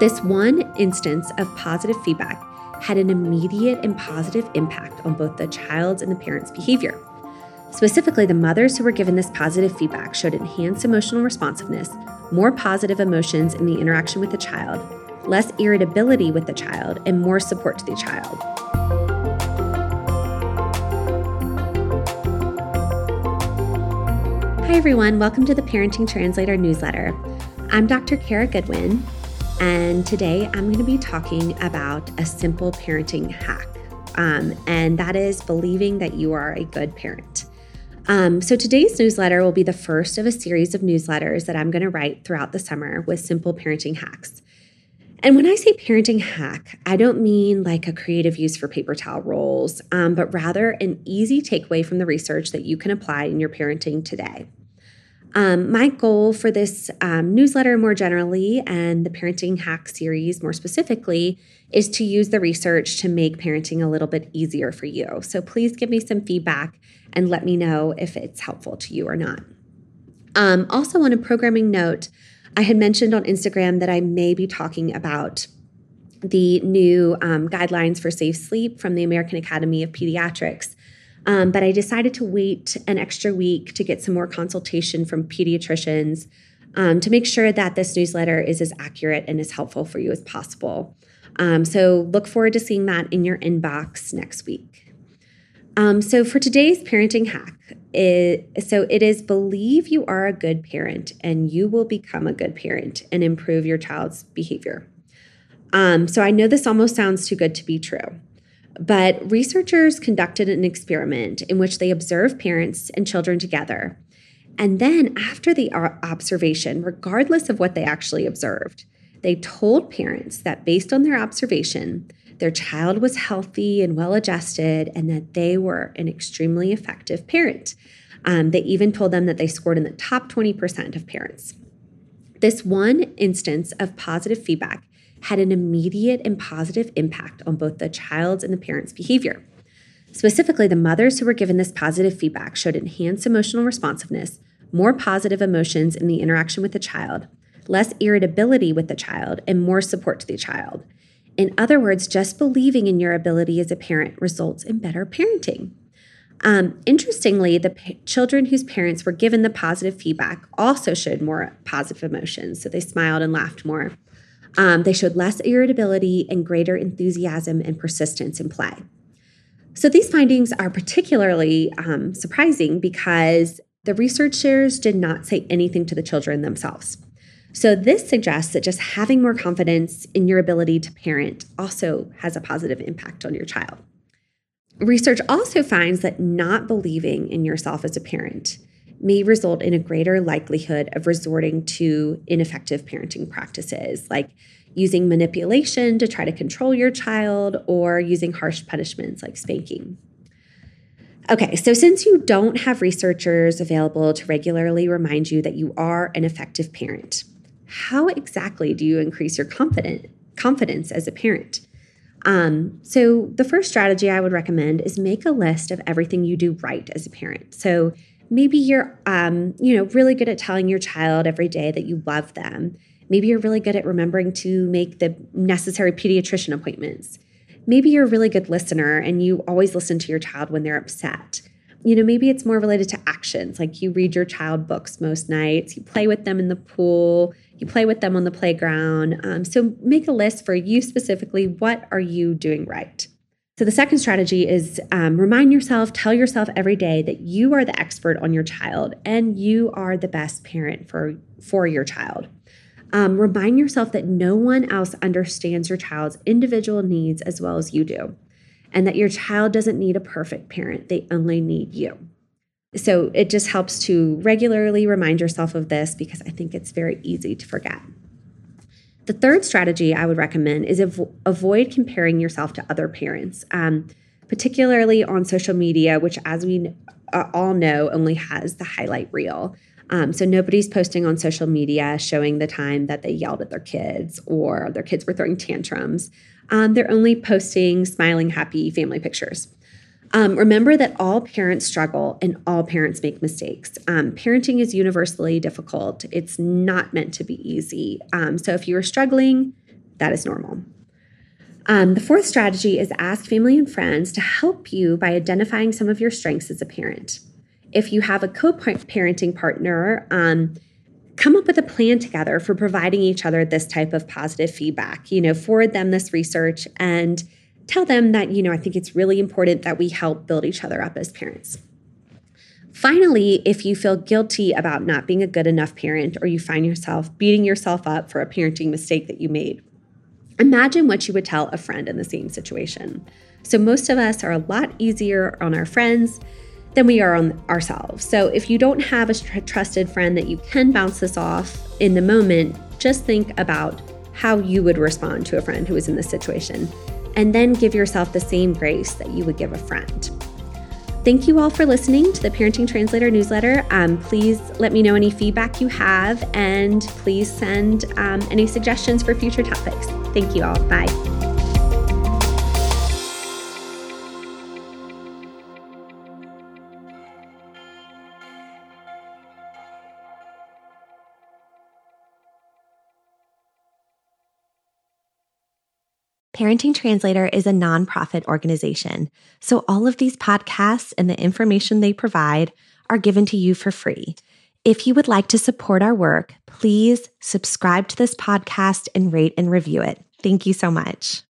This one instance of positive feedback had an immediate and positive impact on both the child's and the parent's behavior. Specifically, the mothers who were given this positive feedback showed enhanced emotional responsiveness, more positive emotions in the interaction with the child, less irritability with the child, and more support to the child. Hi, everyone. Welcome to the Parenting Translator newsletter. I'm Dr. Cara Goodwin, and today I'm going to be talking about a simple parenting hack, um, and that is believing that you are a good parent. Um, so, today's newsletter will be the first of a series of newsletters that I'm going to write throughout the summer with simple parenting hacks. And when I say parenting hack, I don't mean like a creative use for paper towel rolls, um, but rather an easy takeaway from the research that you can apply in your parenting today. Um, my goal for this um, newsletter more generally and the Parenting Hack series more specifically is to use the research to make parenting a little bit easier for you. So please give me some feedback and let me know if it's helpful to you or not. Um, also, on a programming note, I had mentioned on Instagram that I may be talking about the new um, guidelines for safe sleep from the American Academy of Pediatrics. Um, but I decided to wait an extra week to get some more consultation from pediatricians um, to make sure that this newsletter is as accurate and as helpful for you as possible. Um, so look forward to seeing that in your inbox next week. Um, so for today's parenting hack, it, so it is believe you are a good parent and you will become a good parent and improve your child's behavior. Um, so I know this almost sounds too good to be true. But researchers conducted an experiment in which they observed parents and children together. And then, after the observation, regardless of what they actually observed, they told parents that based on their observation, their child was healthy and well adjusted and that they were an extremely effective parent. Um, they even told them that they scored in the top 20% of parents. This one instance of positive feedback had an immediate and positive impact on both the child's and the parent's behavior. Specifically, the mothers who were given this positive feedback showed enhanced emotional responsiveness, more positive emotions in the interaction with the child, less irritability with the child, and more support to the child. In other words, just believing in your ability as a parent results in better parenting. Um, interestingly, the p- children whose parents were given the positive feedback also showed more positive emotions. So they smiled and laughed more. Um, they showed less irritability and greater enthusiasm and persistence in play. So these findings are particularly um, surprising because the researchers did not say anything to the children themselves. So this suggests that just having more confidence in your ability to parent also has a positive impact on your child. Research also finds that not believing in yourself as a parent may result in a greater likelihood of resorting to ineffective parenting practices like using manipulation to try to control your child or using harsh punishments like spanking. Okay, so since you don't have researchers available to regularly remind you that you are an effective parent, how exactly do you increase your confident, confidence as a parent? Um, so, the first strategy I would recommend is make a list of everything you do right as a parent. So, maybe you're um, you know really good at telling your child every day that you love them. Maybe you're really good at remembering to make the necessary pediatrician appointments. Maybe you're a really good listener and you always listen to your child when they're upset. You know maybe it's more related to actions like you read your child books most nights you play with them in the pool you play with them on the playground. Um, so make a list for you specifically what are you doing right so, the second strategy is um, remind yourself, tell yourself every day that you are the expert on your child and you are the best parent for, for your child. Um, remind yourself that no one else understands your child's individual needs as well as you do, and that your child doesn't need a perfect parent, they only need you. So, it just helps to regularly remind yourself of this because I think it's very easy to forget. The third strategy I would recommend is av- avoid comparing yourself to other parents, um, particularly on social media, which, as we uh, all know, only has the highlight reel. Um, so nobody's posting on social media showing the time that they yelled at their kids or their kids were throwing tantrums. Um, they're only posting smiling, happy family pictures. Um, remember that all parents struggle and all parents make mistakes. Um, parenting is universally difficult, it's not meant to be easy. Um, so if you are struggling, that is normal. Um, the fourth strategy is ask family and friends to help you by identifying some of your strengths as a parent. If you have a co parenting partner, um, come up with a plan together for providing each other this type of positive feedback. You know, forward them this research and tell them that, you know, I think it's really important that we help build each other up as parents. Finally, if you feel guilty about not being a good enough parent or you find yourself beating yourself up for a parenting mistake that you made, imagine what you would tell a friend in the same situation. So, most of us are a lot easier on our friends than we are on ourselves. So if you don't have a tr- trusted friend that you can bounce this off in the moment, just think about how you would respond to a friend who is in this situation. And then give yourself the same grace that you would give a friend. Thank you all for listening to the Parenting Translator newsletter. Um, please let me know any feedback you have and please send um, any suggestions for future topics. Thank you all. Bye. Parenting Translator is a nonprofit organization, so all of these podcasts and the information they provide are given to you for free. If you would like to support our work, please subscribe to this podcast and rate and review it. Thank you so much.